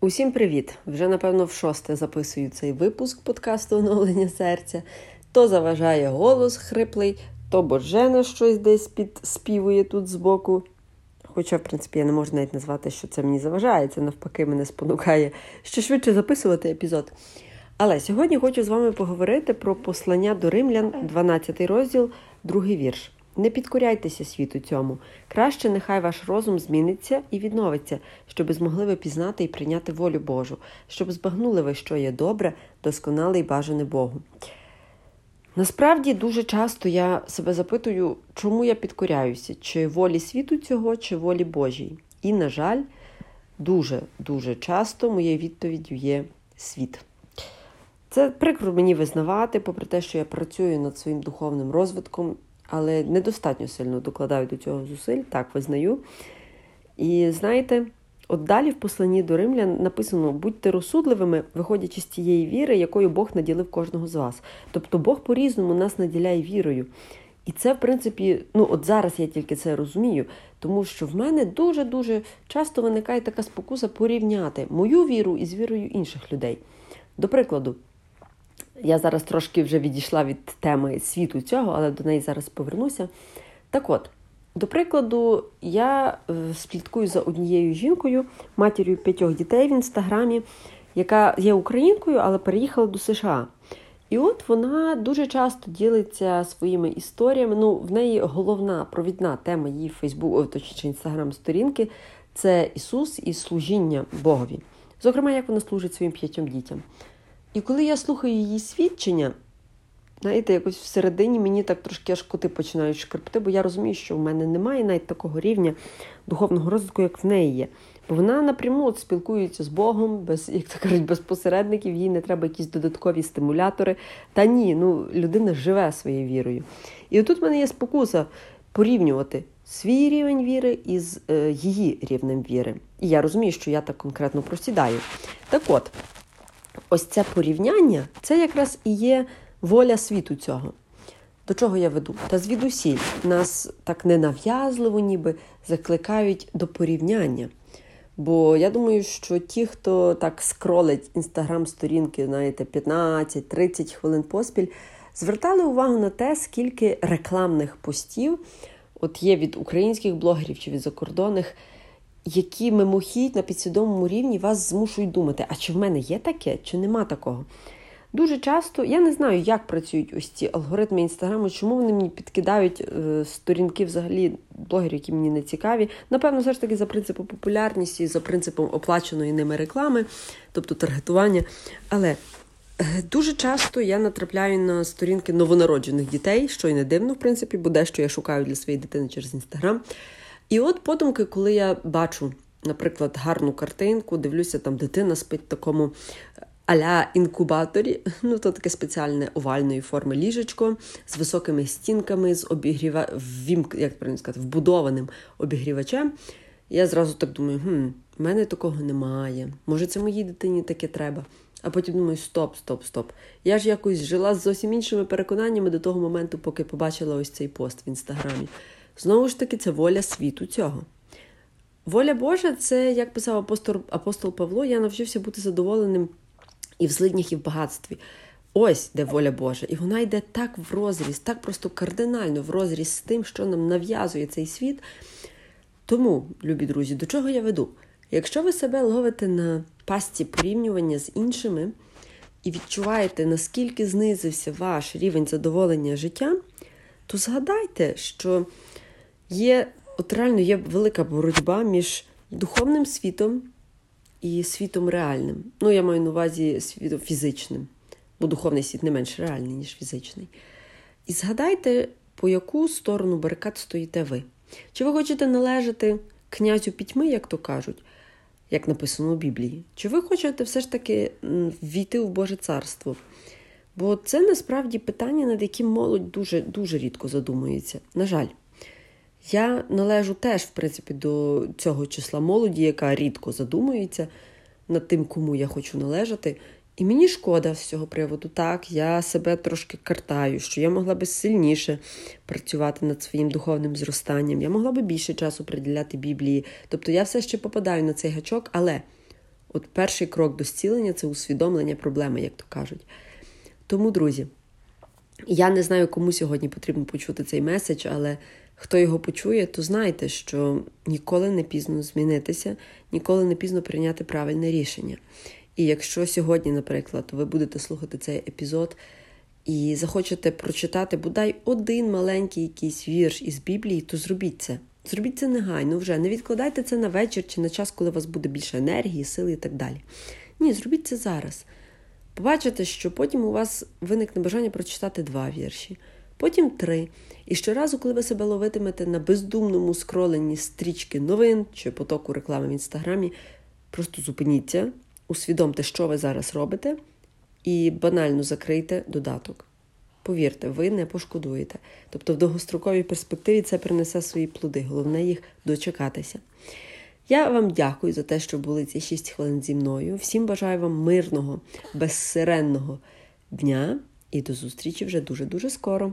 Усім привіт! Вже напевно в шосте записую цей випуск подкасту оновлення серця. То заважає голос хриплий, то Божена щось десь підспівує тут збоку. Хоча, в принципі, я не можу навіть назвати, що це мені заважає, це навпаки мене спонукає ще швидше записувати епізод. Але сьогодні хочу з вами поговорити про послання до римлян, 12 розділ, другий вірш. Не підкоряйтеся світу цьому. Краще нехай ваш розум зміниться і відновиться, щоби змогли ви пізнати і прийняти волю Божу, щоб збагнули ви, що є добре, досконале і бажане Богу. Насправді дуже часто я себе запитую, чому я підкоряюся, чи волі світу цього, чи волі Божій. І, на жаль, дуже-дуже часто моєю відповіддю є світ. Це прикро мені визнавати, попри те, що я працюю над своїм духовним розвитком але недостатньо сильно докладаю до цього зусиль, так визнаю. І знаєте, от далі в посланні до римлян написано: будьте розсудливими, виходячи з тієї віри, якою Бог наділив кожного з вас. Тобто Бог по-різному нас наділяє вірою. І це, в принципі, ну от зараз я тільки це розумію, тому що в мене дуже-дуже часто виникає така спокуса порівняти мою віру із вірою інших людей. До прикладу, я зараз трошки вже відійшла від теми світу цього, але до неї зараз повернуся. Так от, до прикладу, я е, слідкую за однією жінкою, матір'ю п'ятьох дітей в інстаграмі, яка є українкою, але переїхала до США. І от вона дуже часто ділиться своїми історіями. Ну, в неї головна провідна тема її Фейсбук, точніше інстаграм-сторінки це Ісус і служіння Богові. Зокрема, як вона служить своїм п'ятьом дітям. І коли я слухаю її свідчення, знаєте, якось всередині мені так трошки аж коти починають шкрипти, бо я розумію, що в мене немає навіть такого рівня духовного розвитку, як в неї є. Бо вона напряму от спілкується з Богом, без, як то кажуть, без посередників, їй не треба якісь додаткові стимулятори. Та ні, ну людина живе своєю вірою. І отут в мене є спокуса порівнювати свій рівень віри із е, її рівнем віри. І я розумію, що я так конкретно просідаю. Так от. Ось це порівняння це якраз і є воля світу цього. До чого я веду? Та звідусіль нас так ненав'язливо, ніби закликають до порівняння. Бо я думаю, що ті, хто так скролить інстаграм-сторінки, знаєте, 15-30 хвилин поспіль, звертали увагу на те, скільки рекламних постів от є від українських блогерів чи від закордонних які мимохідь на підсвідомому рівні вас змушують думати, а чи в мене є таке, чи нема такого. Дуже часто я не знаю, як працюють ось ці алгоритми інстаграму, чому вони мені підкидають е, сторінки взагалі блогерів, які мені не цікаві. Напевно, все ж таки за принципом популярності, за принципом оплаченої ними реклами, тобто таргетування. Але е, дуже часто я натрапляю на сторінки новонароджених дітей, що й не дивно, в принципі, бо дещо я шукаю для своєї дитини через інстаграм. І от подумки, коли я бачу, наприклад, гарну картинку, дивлюся, там дитина спить в такому аля інкубаторі, ну то таке спеціальне овальної форми ліжечко з високими стінками, з обігріва... Вім... як правильно сказати, вбудованим обігрівачем. Я зразу так думаю, хм, в мене такого немає. Може, це моїй дитині таке треба. А потім думаю, стоп, стоп, стоп. Я ж якось жила з зовсім іншими переконаннями до того моменту, поки побачила ось цей пост в інстаграмі. Знову ж таки, це воля світу цього. Воля Божа це, як писав апостол апостол Павло, я навчився бути задоволеним і в злиднях, і в багатстві. Ось де воля Божа. І вона йде так в розріз, так просто кардинально в розріз з тим, що нам нав'язує цей світ. Тому, любі друзі, до чого я веду? Якщо ви себе ловите на пасті порівнювання з іншими і відчуваєте, наскільки знизився ваш рівень задоволення життям, то згадайте, що є от реально є велика боротьба між духовним світом і світом реальним. Ну, я маю на увазі світом фізичним, бо духовний світ не менш реальний, ніж фізичний. І згадайте, по яку сторону барикад стоїте ви. Чи ви хочете належати князю пітьми, як то кажуть, як написано у Біблії? Чи ви хочете все ж таки війти в Боже царство? Бо це насправді питання, над яким молодь дуже дуже рідко задумується. На жаль. Я належу теж, в принципі, до цього числа молоді, яка рідко задумується над тим, кому я хочу належати. І мені шкода з цього приводу. Так, я себе трошки картаю, що я могла би сильніше працювати над своїм духовним зростанням, я могла би більше часу приділяти Біблії. Тобто я все ще попадаю на цей гачок, але От перший крок до зцілення це усвідомлення проблеми, як то кажуть. Тому, друзі, я не знаю, кому сьогодні потрібно почути цей меседж, але хто його почує, то знайте, що ніколи не пізно змінитися, ніколи не пізно прийняти правильне рішення. І якщо сьогодні, наприклад, ви будете слухати цей епізод і захочете прочитати бодай один маленький якийсь вірш із Біблії, то зробіть це. Зробіть це негайно вже. Не відкладайте це на вечір чи на час, коли у вас буде більше енергії, сили і так далі. Ні, зробіть це зараз. Побачите, що потім у вас виникне бажання прочитати два вірші, потім три. І щоразу, коли ви себе ловитимете на бездумному скроленні стрічки новин чи потоку реклами в інстаграмі, просто зупиніться, усвідомте, що ви зараз робите, і банально закрийте додаток. Повірте, ви не пошкодуєте. Тобто в довгостроковій перспективі це принесе свої плоди, головне їх дочекатися. Я вам дякую за те, що були ці 6 хвилин зі мною. Всім бажаю вам мирного, безсиренного дня і до зустрічі вже дуже-дуже скоро.